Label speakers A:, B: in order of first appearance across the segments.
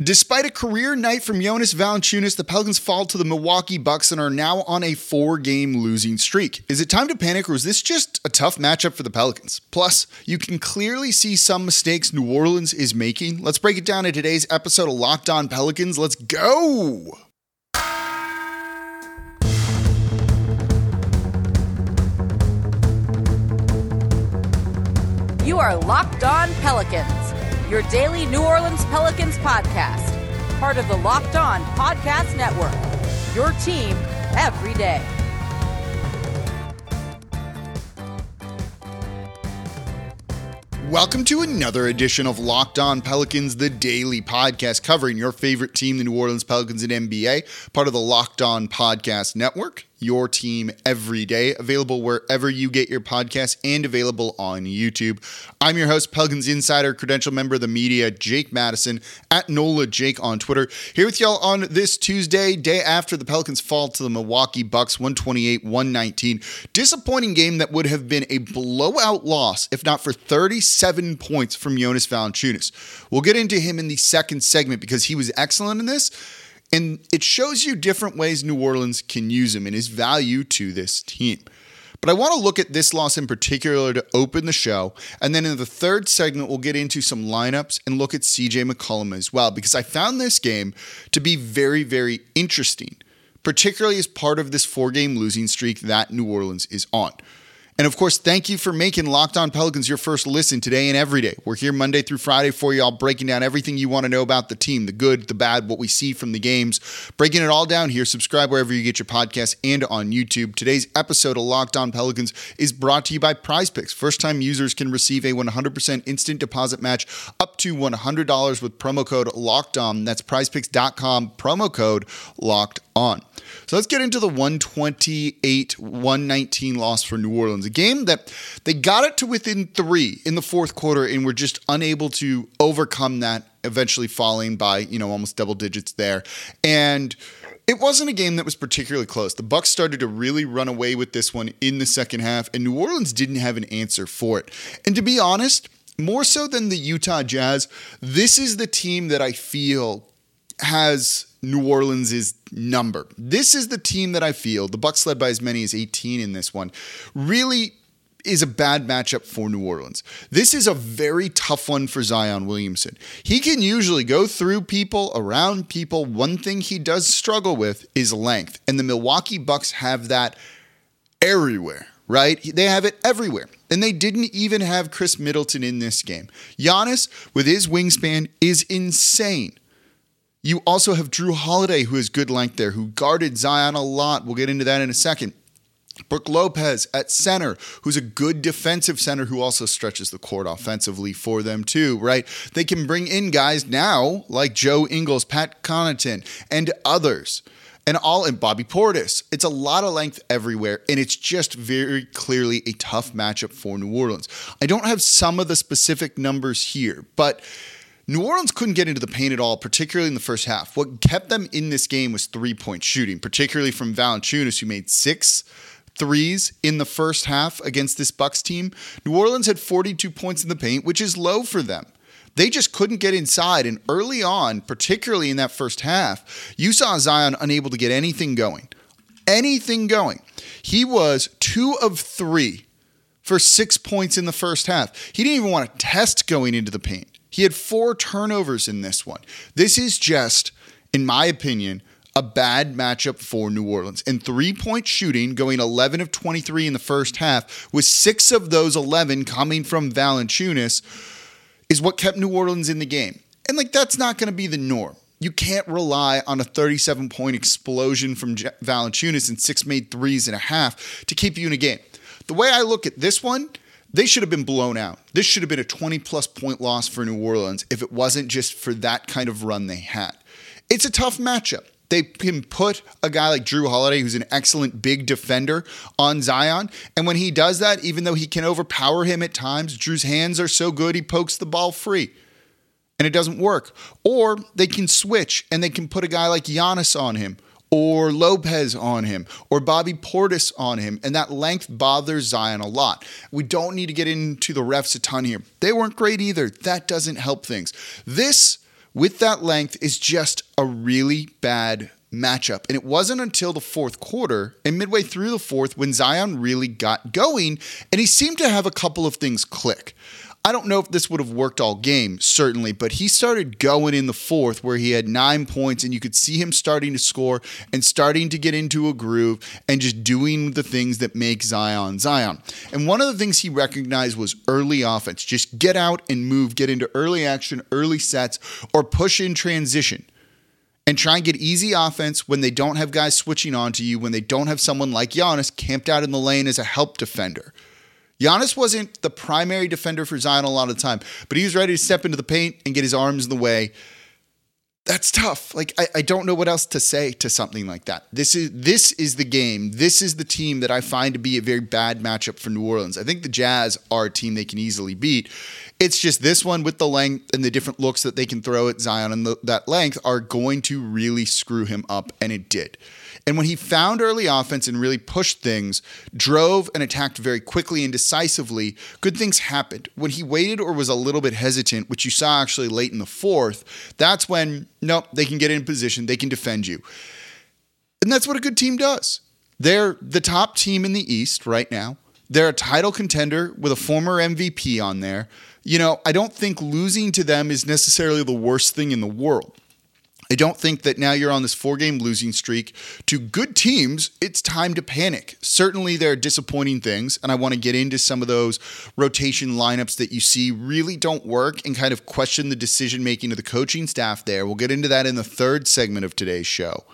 A: Despite a career night from Jonas Valanciunas, the Pelicans fall to the Milwaukee Bucks and are now on a four-game losing streak. Is it time to panic or is this just a tough matchup for the Pelicans? Plus, you can clearly see some mistakes New Orleans is making. Let's break it down in today's episode of Locked On Pelicans. Let's go!
B: You are Locked On Pelicans your daily New Orleans Pelicans podcast, part of the Locked On Podcast Network. Your team every day.
A: Welcome to another edition of Locked On Pelicans, the daily podcast covering your favorite team, the New Orleans Pelicans and NBA, part of the Locked On Podcast Network your team every day, available wherever you get your podcasts and available on YouTube. I'm your host, Pelicans Insider, credential member of the media, Jake Madison, at NOLA Jake on Twitter. Here with y'all on this Tuesday, day after the Pelicans fall to the Milwaukee Bucks 128 119. Disappointing game that would have been a blowout loss if not for 37 points from Jonas Valanciunas. We'll get into him in the second segment because he was excellent in this. And it shows you different ways New Orleans can use him and his value to this team. But I want to look at this loss in particular to open the show. And then in the third segment, we'll get into some lineups and look at CJ McCollum as well, because I found this game to be very, very interesting, particularly as part of this four game losing streak that New Orleans is on. And of course, thank you for making Locked On Pelicans your first listen today and every day. We're here Monday through Friday for y'all, breaking down everything you want to know about the team the good, the bad, what we see from the games, breaking it all down here. Subscribe wherever you get your podcasts and on YouTube. Today's episode of Locked On Pelicans is brought to you by Prize Picks. First time users can receive a 100% instant deposit match up to $100 with promo code Locked On. That's prizepicks.com, promo code Locked On. So let's get into the 128 119 loss for New Orleans, a game that they got it to within three in the fourth quarter and were just unable to overcome that, eventually falling by, you know, almost double digits there. And it wasn't a game that was particularly close. The Bucks started to really run away with this one in the second half, and New Orleans didn't have an answer for it. And to be honest, more so than the Utah Jazz, this is the team that I feel has New Orleans' is number. This is the team that I feel, the Bucks led by as many as 18 in this one, really is a bad matchup for New Orleans. This is a very tough one for Zion Williamson. He can usually go through people, around people. One thing he does struggle with is length, and the Milwaukee Bucks have that everywhere, right? They have it everywhere. And they didn't even have Khris Middleton in this game. Giannis, with his wingspan, is insane. You also have Jrue Holiday, who has good length there, who guarded Zion a lot. We'll get into that in a second. Brook Lopez at center, who's a good defensive center who also stretches the court offensively for them too, right? They can bring in guys now like Joe Ingles, Pat Connaughton, and others. And all in Bobby Portis. It's a lot of length everywhere, and it's just very clearly a tough matchup for New Orleans. I don't have some of the specific numbers here, but New Orleans couldn't get into the paint at all, particularly in the first half. What kept them in this game was three point shooting, particularly from Valanciunas, who made six threes in the first half against this Bucks team. New Orleans had 42 points in the paint, which is low for them. They just couldn't get inside. And early on, particularly in that first half, you saw Zion unable to get anything going. Anything going. He was two of three for six points in the first half. He didn't even want to test going into the paint. He had four turnovers in this one. This is just, in my opinion, a bad matchup for New Orleans. And three point shooting, going 11 of 23 in the first half, with six of those 11 coming from Valanciunas, is what kept New Orleans in the game. And like, that's not going to be the norm. You can't rely on a 37 point explosion from Valanciunas and six made threes and a half to keep you in a game. The way I look at this one, they should have been blown out. This should have been a 20 plus point loss for New Orleans if it wasn't just for that kind of run they had. It's a tough matchup. They can put a guy like Jrue Holiday, who's an excellent big defender, on Zion. And when he does that, even though he can overpower him at times, Jrue's hands are so good, he pokes the ball free and it doesn't work. Or they can switch and they can put a guy like Giannis on him or Lopez on him or Bobby Portis on him. And that length bothers Zion a lot. We don't need to get into the refs a ton here. They weren't great either. That doesn't help things. This with that length is just a really bad matchup. And it wasn't until the fourth quarter and midway through the fourth when Zion really got going and he seemed to have a couple of things click. I don't know if this would have worked all game, certainly, but he started going in the fourth where he had nine points and you could see him starting to score and starting to get into a groove and just doing the things that make Zion Zion. And one of the things he recognized was early offense. Just get out and move, get into early action, early sets, or push in transition and try and get easy offense when they don't have guys switching on to you, when they don't have someone like Giannis camped out in the lane as a help defender. Giannis wasn't the primary defender for Zion a lot of the time, but he was ready to step into the paint and get his arms in the way. That's tough. Like I, I don't know what else to say to something like that. This is this is the game. This is the team that I find to be a very bad matchup for New Orleans. I think the Jazz are a team they can easily beat. It's just this one with the length and the different looks that they can throw at Zion and the, that length are going to really screw him up, and it did. And when he found early offense and really pushed things, drove and attacked very quickly and decisively, good things happened. When he waited or was a little bit hesitant, which you saw actually late in the fourth, that's when, no, they can get in position, they can defend you. And that's what a good team does. They're the top team in the East right now. They're a title contender with a former MVP on there. You know, I don't think losing to them is necessarily the worst thing in the world. I don't think that now you're on this four game losing streak to good teams, it's time to panic. Certainly, there are disappointing things, and I want to get into some of those rotation lineups that you see really don't work and kind of question the decision making of the coaching staff there. We'll get into that in the third segment of today's show.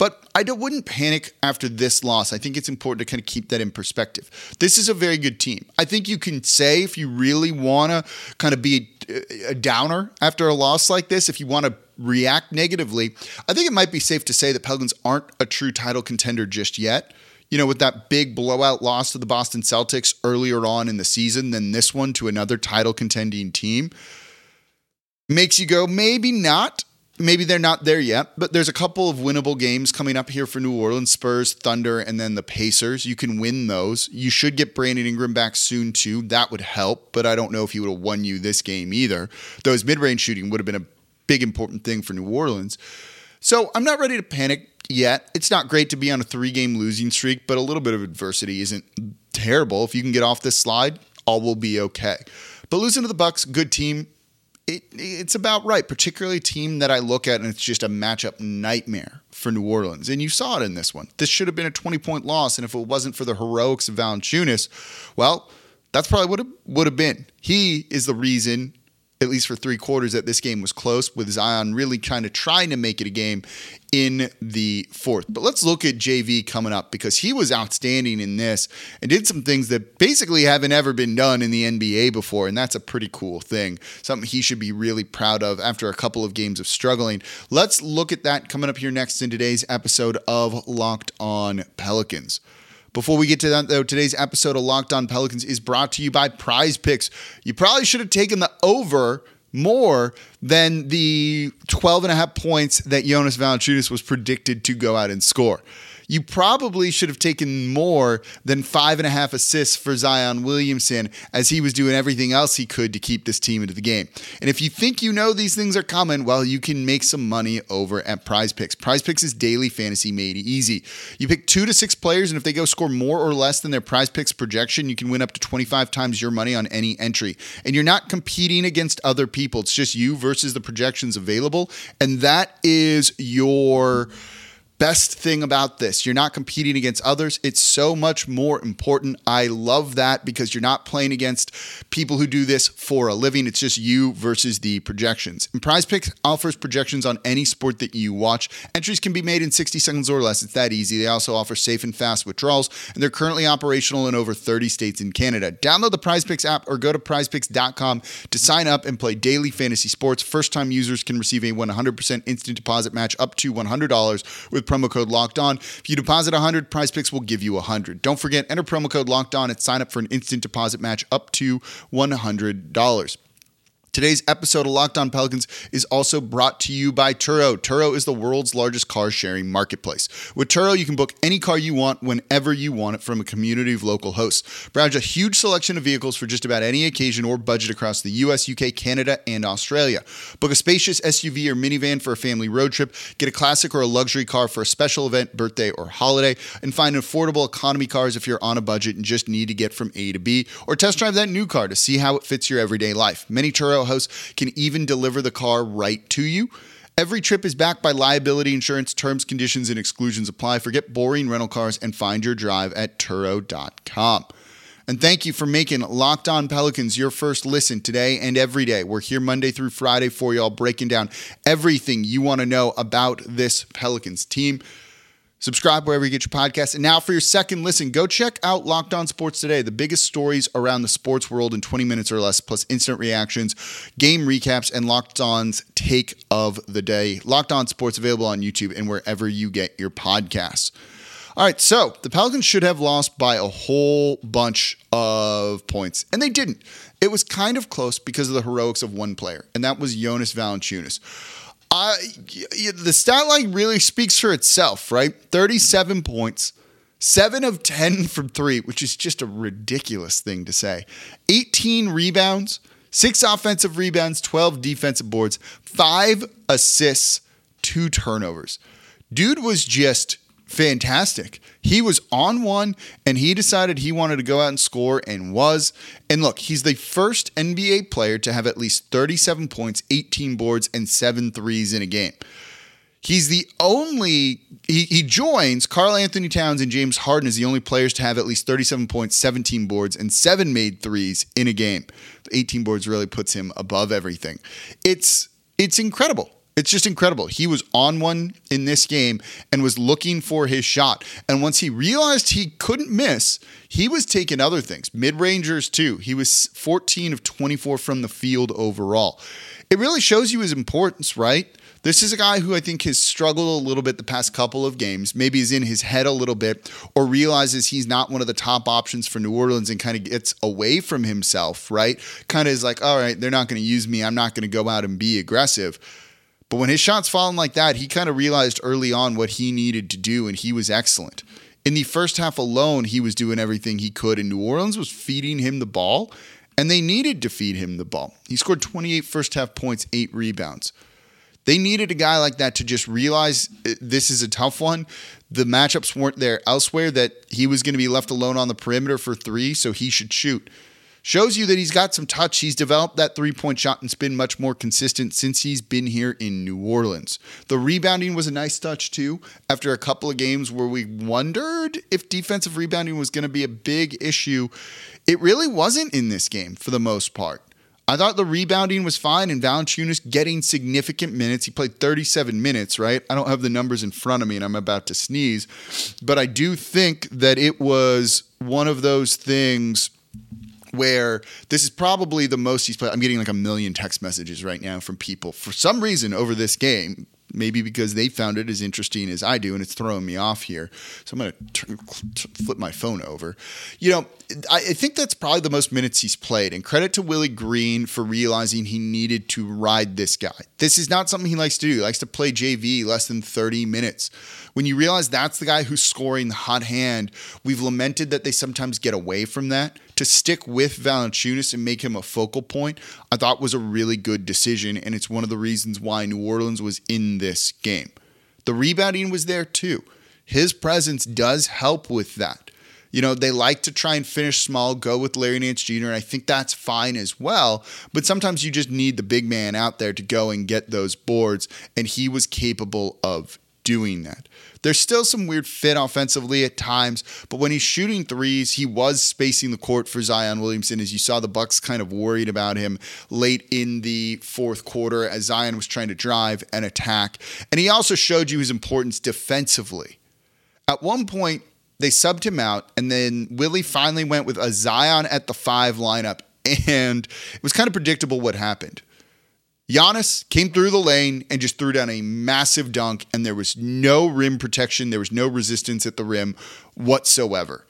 A: But I wouldn't panic after this loss. I think it's important to kind of keep that in perspective. This is a very good team. I think you can say if you really want to kind of be a, a downer after a loss like this, if you want to react negatively, I think it might be safe to say that Pelicans aren't a true title contender just yet. You know, with that big blowout loss to the Boston Celtics earlier on in the season, then this one to another title contending team makes you go, maybe not maybe they're not there yet, but there's a couple of winnable games coming up here for New Orleans Spurs, Thunder, and then the Pacers. You can win those. You should get Brandon Ingram back soon, too. That would help, but I don't know if he would have won you this game either. His mid range shooting would have been a big, important thing for New Orleans. So I'm not ready to panic yet. It's not great to be on a three game losing streak, but a little bit of adversity isn't terrible. If you can get off this slide, all will be okay. But losing to the Bucks, good team it, it's about right, particularly a team that I look at and it's just a matchup nightmare for New Orleans. And you saw it in this one. This should have been a 20 point loss. And if it wasn't for the heroics of Valanciunas, well, that's probably what it would have been. He is the reason at least for three quarters, that this game was close, with Zion really kind of trying to make it a game in the fourth. But let's look at JV coming up because he was outstanding in this and did some things that basically haven't ever been done in the NBA before. And that's a pretty cool thing, something he should be really proud of after a couple of games of struggling. Let's look at that coming up here next in today's episode of Locked On Pelicans. Before we get to that, though, today's episode of Locked On Pelicans is brought to you by Prize Picks. You probably should have taken the over more than the 12 and a half points that Jonas Valanciunas was predicted to go out and score you probably should have taken more than five and a half assists for Zion Williamson as he was doing everything else he could to keep this team into the game. And if you think you know these things are coming, well, you can make some money over at Prize Picks. Prize Picks is daily fantasy made easy. You pick two to six players, and if they go score more or less than their Prize Picks projection, you can win up to 25 times your money on any entry. And you're not competing against other people, it's just you versus the projections available. And that is your best thing about this. You're not competing against others. It's so much more important. I love that because you're not playing against people who do this for a living. It's just you versus the projections. And Prize Picks offers projections on any sport that you watch. Entries can be made in 60 seconds or less. It's that easy. They also offer safe and fast withdrawals, and they're currently operational in over 30 states in Canada. Download the Prize Picks app or go to prizepicks.com to sign up and play daily fantasy sports. First time users can receive a 100% instant deposit match up to $100 with promo code locked on. If you deposit 100, Prize Picks will give you 100. Don't forget, enter promo code locked on and sign up for an instant deposit match up to $100. Today's episode of Locked On Pelicans is also brought to you by Turo. Turo is the world's largest car sharing marketplace. With Turo, you can book any car you want whenever you want it from a community of local hosts. Browse a huge selection of vehicles for just about any occasion or budget across the US, UK, Canada, and Australia. Book a spacious SUV or minivan for a family road trip, get a classic or a luxury car for a special event, birthday, or holiday, and find affordable economy cars if you're on a budget and just need to get from A to B, or test drive that new car to see how it fits your everyday life. Many Turo hosts can even deliver the car right to you. Every trip is backed by liability insurance. Terms, conditions, and exclusions apply. Forget boring rental cars and find your drive at Turo.com. And thank you for making Locked On Pelicans your first listen today and every day. We're here Monday through Friday for y'all, breaking down everything you want to know about this Pelicans team. Subscribe wherever you get your podcasts. And now for your second listen, go check out Locked On Sports Today, the biggest stories around the sports world in 20 minutes or less, plus instant reactions, game recaps, and Locked On's take of the day. Locked On Sports available on YouTube and wherever you get your podcasts. All right, so the Pelicans should have lost by a whole bunch of points, and they didn't. It was kind of close because of the heroics of one player, and that was Jonas Valanciunas. Uh, the stat line really speaks for itself, right? 37 points, 7 of 10 from 3, which is just a ridiculous thing to say. 18 rebounds, 6 offensive rebounds, 12 defensive boards, 5 assists, 2 turnovers. Dude was just fantastic. He was on one and he decided he wanted to go out and score and was. And look, he's the first NBA player to have at least 37 points, 18 boards, and seven threes in a game. He's the only, he, he joins Karl-Anthony Towns and James Harden as the only players to have at least 37 points, 17 boards, and seven made threes in a game. The 18 boards really puts him above everything. It's, it's incredible. It's just incredible. He was on one in this game and was looking for his shot. And once he realized he couldn't miss, he was taking other things, mid rangers too. He was 14 of 24 from the field overall. It really shows you his importance, right? This is a guy who I think has struggled a little bit the past couple of games, maybe is in his head a little bit, or realizes he's not one of the top options for New Orleans and kind of gets away from himself, right? Kind of is like, all right, they're not going to use me. I'm not going to go out and be aggressive. But when his shots falling like that, he kind of realized early on what he needed to do, and he was excellent. In the first half alone, he was doing everything he could, and New Orleans was feeding him the ball, and they needed to feed him the ball. He scored 28 first half points, eight rebounds. They needed a guy like that to just realize uh, this is a tough one. The matchups weren't there elsewhere, that he was going to be left alone on the perimeter for three, so he should shoot. Shows you that he's got some touch. He's developed that three point shot and it's been much more consistent since he's been here in New Orleans. The rebounding was a nice touch too. After a couple of games where we wondered if defensive rebounding was going to be a big issue, it really wasn't in this game for the most part. I thought the rebounding was fine and Valanciunas getting significant minutes. He played 37 minutes, right? I don't have the numbers in front of me and I'm about to sneeze, but I do think that it was one of those things where this is probably the most he's played. I'm getting like a million text messages right now from people for some reason over this game. Maybe because they found it as interesting as I do, and it's throwing me off here. So I'm going to flip my phone over. You know, I, I think that's probably the most minutes he's played. And credit to Willie Green for realizing he needed to ride this guy. This is not something he likes to do. He likes to play JV less than 30 minutes. When you realize that's the guy who's scoring the hot hand, we've lamented that they sometimes get away from that to stick with Valanciunas and make him a focal point, I thought was a really good decision. And it's one of the reasons why New Orleans was in this game. The rebounding was there too. His presence does help with that. You know, they like to try and finish small, go with Larry Nance Jr., and I think that's fine as well. But sometimes you just need the big man out there to go and get those boards, and he was capable of doing that. There's still some weird fit offensively at times, but when he's shooting threes, he was spacing the court for Zion Williamson. As you saw, the Bucks kind of worried about him late in the fourth quarter as Zion was trying to drive and attack. And he also showed you his importance defensively. At one point, they subbed him out, and then Willie finally went with a Zion at the five lineup, and it was kind of predictable what happened. Giannis came through the lane and just threw down a massive dunk, and there was no rim protection. There was no resistance at the rim whatsoever.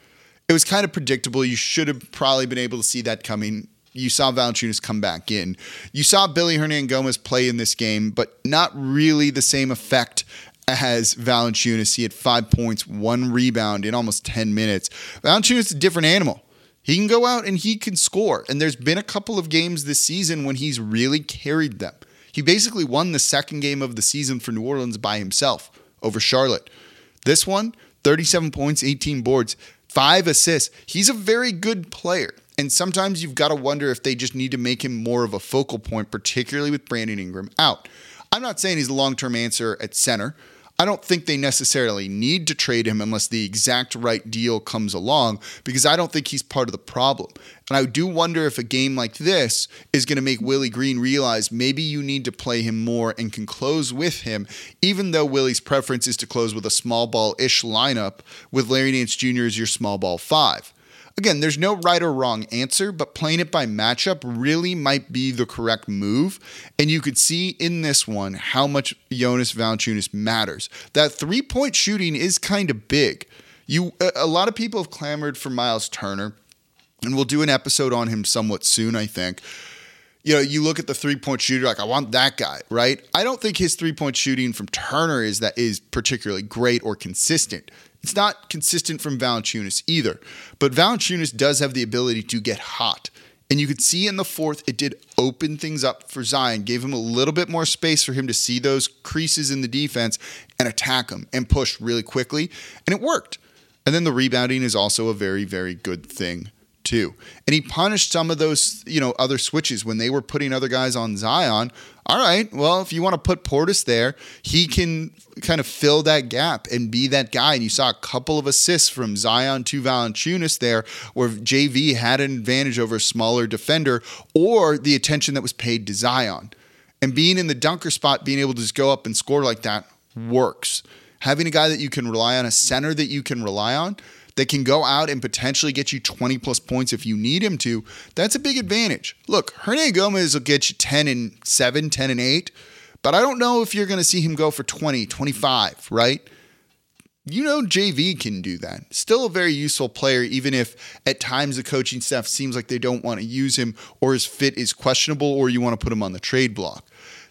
A: It was kind of predictable. You should have probably been able to see that coming. you saw Valanciunas come back in. You saw Willy Hernangomez play in this game, but not really the same effect as Valanciunas. He had five points, one rebound in almost 10 minutes. Valanciunas is a different animal. He can go out and he can score. And there's been a couple of games this season when he's really carried them. He basically won the second game of the season for New Orleans by himself over Charlotte. This one, 37 points, 18 boards, five assists. He's a very good player. And sometimes you've got to wonder if they just need to make him more of a focal point, particularly with Brandon Ingram out. I'm not saying he's a long term answer at center. I don't think they necessarily need to trade him unless the exact right deal comes along because I don't think he's part of the problem. And I do wonder if a game like this is going to make Willie Green realize maybe you need to play him more and can close with him, even though Willie's preference is to close with a small ball ish lineup with Larry Nance Jr. as your small ball five. Again, there's no right or wrong answer, but playing it by matchup really might be the correct move. And you could see in this one how much Jonas Valanciunas matters. That three point shooting is kind of big. You, a lot of people have clamored for Myles Turner, and we'll do an episode on him somewhat soon, I think you know, you look at the three point shooter, like I want that guy, right? I don't think his three point shooting from Turner is that is particularly great or consistent. It's not consistent from Valanciunas either, but Valanciunas does have the ability to get hot. And you could see in the fourth, it did open things up for Zion, gave him a little bit more space for him to see those creases in the defense and attack them and push really quickly. And it worked. And then the rebounding is also a very, very good thing too. And he punished some of those, you know, other switches when they were putting other guys on Zion. All right, well, if you want to put Portis there, he can kind of fill that gap and be that guy. And you saw a couple of assists from Zion to Valanciunas there, where JV had an advantage over a smaller defender, or the attention that was paid to Zion. And being in the dunker spot, being able to just go up and score like that works. Having a guy that you can rely on, a center that you can rely on, that can go out and potentially get you 20 plus points if you need him to, that's a big advantage. Look, Hernan Gomez will get you 10 and 7, 10 and 8, but I don't know if you're going to see him go for 20, 25, right? You know, JV can do that. Still a very useful player, even if at times the coaching staff seems like they don't want to use him or his fit is questionable or you want to put him on the trade block.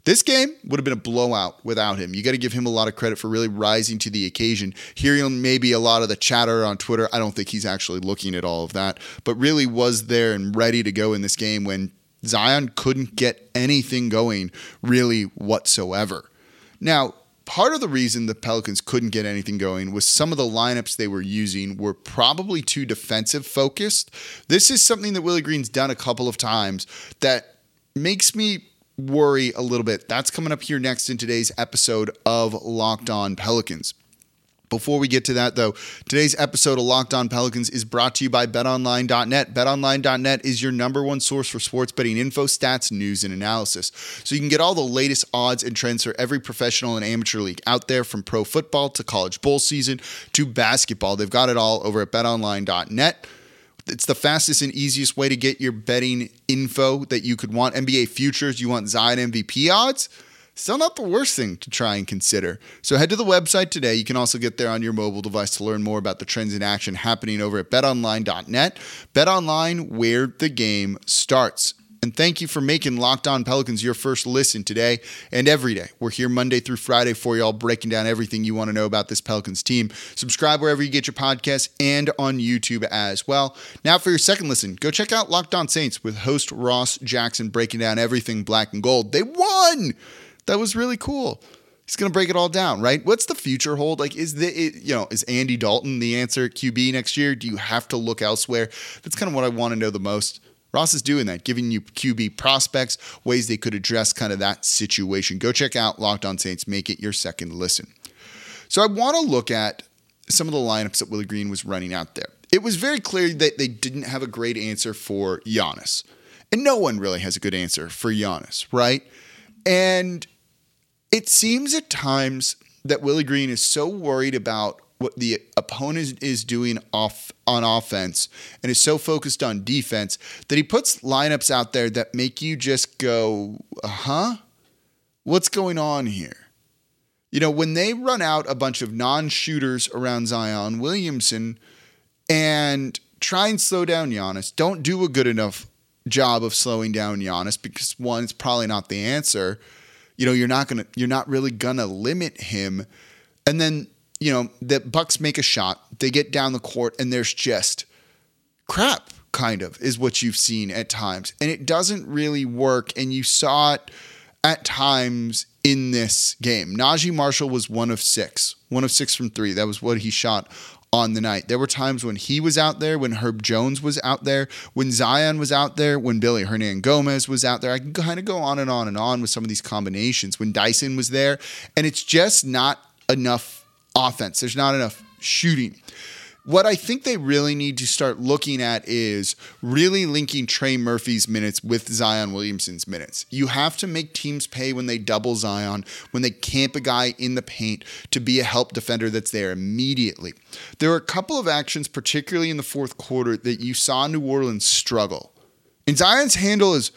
A: This game would have been a blowout without him. You got to give him a lot of credit for really rising to the occasion. Hearing maybe a lot of the chatter on Twitter, I don't think he's actually looking at all of that, but really was there and ready to go in this game when Zion couldn't get anything going really whatsoever. Now, part of the reason the Pelicans couldn't get anything going was some of the lineups they were using were probably too defensive focused. This is something that Willie Green's done a couple of times that makes me worry a little bit. That's coming up here next in today's episode of Locked On Pelicans. Before we get to that, though, today's episode of Locked On Pelicans is brought to you by BetOnline.net. BetOnline.net is your number one source for sports betting info, stats, news, and analysis. So you can get all the latest odds and trends for every professional and amateur league out there, from pro football to college bowl season to basketball. They've got it all over at BetOnline.net. It's the fastest and easiest way to get your betting info that you could want. NBA futures, you want Zion MVP odds? Still not the worst thing to try and consider. So head to the website today. You can also get there on your mobile device to learn more about the trends in action happening over at betonline.net. BetOnline, where the game starts. And thank you for making Locked On Pelicans your first listen today and every day. We're here Monday through Friday for y'all, breaking down everything you want to know about this Pelicans team. Subscribe wherever you get your podcasts and on YouTube as well. Now, for your second listen, go check out Locked On Saints with host Ross Jackson breaking down everything black and gold. They won! That was really cool. He's going to break it all down, right? What's the future hold? Like, is the it, you know is Andy Dalton the answer QB next year? Do you have to look elsewhere? That's kind of what I want to know the most. Ross is doing that, giving you QB prospects, ways they could address kind of that situation. Go check out Locked On Saints, make it your second listen. So I want to look at some of the lineups that Willie Green was running out there. It was very clear that they didn't have a great answer for Giannis. And no one really has a good answer for Giannis, right? And it seems at times that Willie Green is so worried about what the opponent is doing off on offense and is so focused on defense that he puts lineups out there that make you just go, huh? What's going on here? You know, when they run out a bunch of non shooters around Zion Williamson and try and slow down Giannis, don't do a good enough job of slowing down Giannis because one, it's probably not the answer. You know, you're not gonna, you're not really gonna limit him. And then, you know, the Bucks make a shot, they get down the court, and there's just crap, kind of, is what you've seen at times. And it doesn't really work. And you saw it at times in this game. Naji Marshall was one of six, one of six from three. That was what he shot on the night. There were times when he was out there, when Herb Jones was out there, when Zion was out there, when Willy Hernangomez was out there. I can kind of go on and on and on with some of these combinations. When Dyson was there, and it's just not enough offense. There's not enough shooting. What I think they really need to start looking at is really linking Trey Murphy's minutes with Zion Williamson's minutes. You have to make teams pay when they double Zion, when they camp a guy in the paint to be a help defender that's there immediately. There were a couple of actions, particularly in the fourth quarter, that you saw New Orleans struggle. And Zion's handle is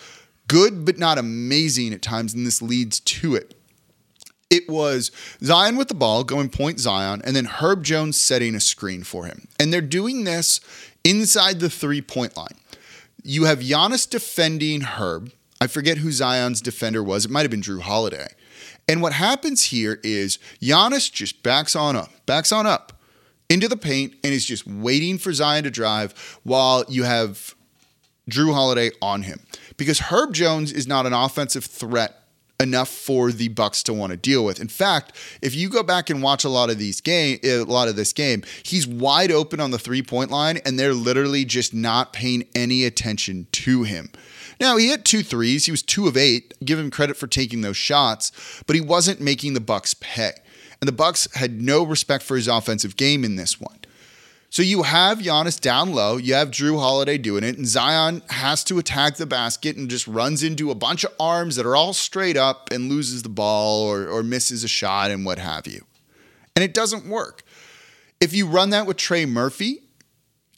A: good, but not amazing at times, and this leads to it. It was Zion with the ball, going point Zion, and then Herb Jones setting a screen for him. And they're doing this inside the three point line. You have Giannis defending Herb. I forget who Zion's defender was. It might have been Jrue Holiday. And what happens here is Giannis just backs on up, backs on up into the paint, and is just waiting for Zion to drive while you have Jrue Holiday on him. Because Herb Jones is not an offensive threat enough for the Bucks to want to deal with. In fact, if you go back and watch a lot of these game, a lot of this game, he's wide open on the three point line, and they're literally just not paying any attention to him. Now he hit two threes. He was two of eight. Give him credit for taking those shots, but he wasn't making the Bucks pay. And the Bucks had no respect for his offensive game in this one. So you have Giannis down low, you have Jrue Holiday doing it, and Zion has to attack the basket and just runs into a bunch of arms that are all straight up and loses the ball or, or misses a shot and what have you. And it doesn't work. If you run that with Trey Murphy,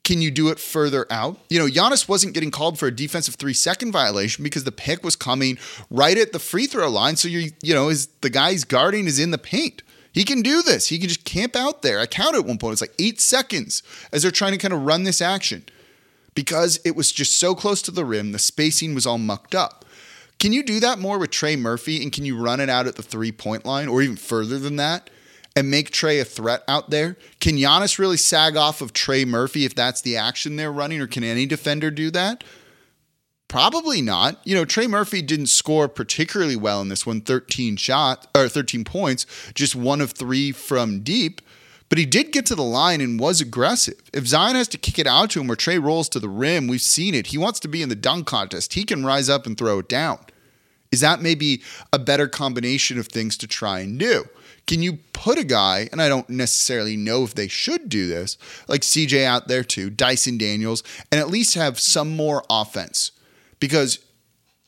A: can you do it further out? You know, Giannis wasn't getting called for a defensive three second violation because the pick was coming right at the free throw line. So you you know, is the guy's guarding is in the paint. He can do this. He can just camp out there. I counted at one point, it's like eight seconds as they're trying to kind of run this action because it was just so close to the rim. The spacing was all mucked up. Can you do that more with Trey Murphy and can you run it out at the three point line or even further than that and make Trey a threat out there? Can Giannis really sag off of Trey Murphy if that's the action they're running or can any defender do that? Probably not. You know, Trey Murphy didn't score particularly well in this one, 13 shots or 13 points, just one of 3 from deep, but he did get to the line and was aggressive. If Zion has to kick it out to him or Trey rolls to the rim, we've seen it. He wants to be in the dunk contest. He can rise up and throw it down. Is that maybe a better combination of things to try and do? Can you put a guy, and I don't necessarily know if they should do this, like CJ out there too, Dyson Daniels, and at least have some more offense? Because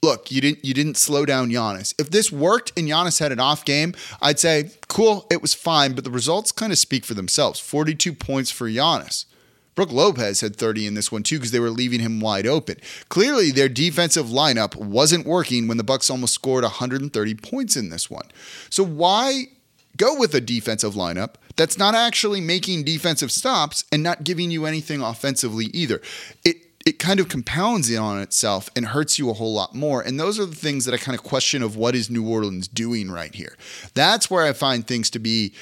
A: look, you didn't you didn't slow down Giannis. If this worked and Giannis had an off game, I'd say cool, it was fine, but the results kind of speak for themselves. 42 points for Giannis. Brook Lopez had 30 in this one too because they were leaving him wide open. Clearly, their defensive lineup wasn't working when the Bucks almost scored 130 points in this one. So why go with a defensive lineup that's not actually making defensive stops and not giving you anything offensively either? It it kind of compounds it on itself and hurts you a whole lot more. And those are the things that I kind of question of what is New Orleans doing right here. That's where I find things to be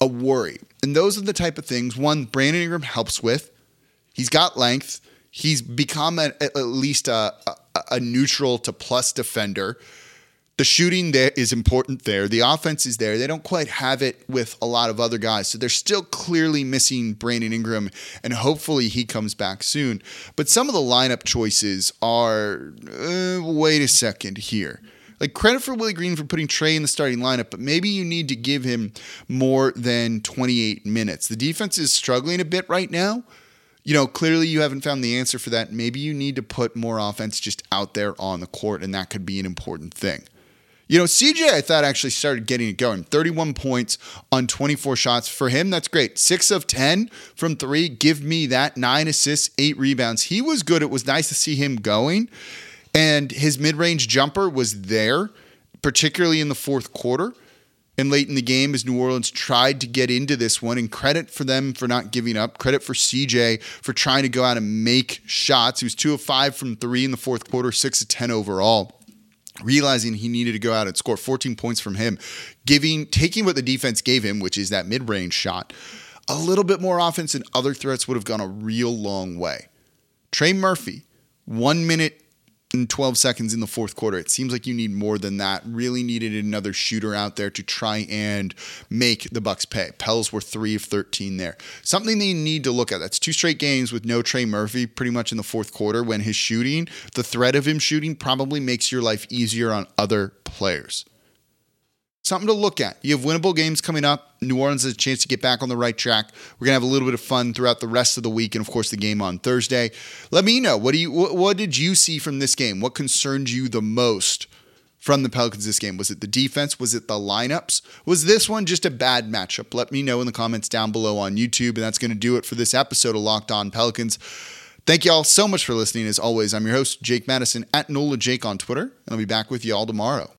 A: a worry. And those are the type of things one Brandon Ingram helps with. He's got length. He's become a, at least a, a, a neutral to plus defender the shooting there is important there. The offense is there. They don't quite have it with a lot of other guys. So they're still clearly missing Brandon Ingram, and hopefully he comes back soon. But some of the lineup choices are uh, wait a second here. Like credit for Willie Green for putting Trey in the starting lineup, but maybe you need to give him more than 28 minutes. The defense is struggling a bit right now. You know, clearly you haven't found the answer for that. Maybe you need to put more offense just out there on the court, and that could be an important thing. You know, CJ, I thought actually started getting it going. 31 points on 24 shots. For him, that's great. Six of 10 from three. Give me that. Nine assists, eight rebounds. He was good. It was nice to see him going. And his mid range jumper was there, particularly in the fourth quarter. and late in the game as New Orleans tried to get into this one. And credit for them for not giving up. Credit for CJ for trying to go out and make shots. He was two of five from three in the fourth quarter, six of 10 overall. Realizing he needed to go out and score 14 points from him, giving, taking what the defense gave him, which is that mid range shot, a little bit more offense and other threats would have gone a real long way. Trey Murphy, one minute and 12 seconds in the fourth quarter. It seems like you need more than that. Really needed another shooter out there to try and make the Bucks pay. Pels were 3 of 13 there. Something they need to look at. That's two straight games with no Trey Murphy pretty much in the fourth quarter when his shooting, the threat of him shooting probably makes your life easier on other players something to look at. You have winnable games coming up. New Orleans has a chance to get back on the right track. We're gonna have a little bit of fun throughout the rest of the week, and of course, the game on Thursday. Let me know what do you what, what did you see from this game? What concerned you the most? From the Pelicans this game? Was it the defense? Was it the lineups? Was this one just a bad matchup? Let me know in the comments down below on YouTube. And that's going to do it for this episode of Locked On Pelicans. Thank you all so much for listening. As always, I'm your host, Jake Madison at NOLA Jake on Twitter, and I'll be back with you all tomorrow.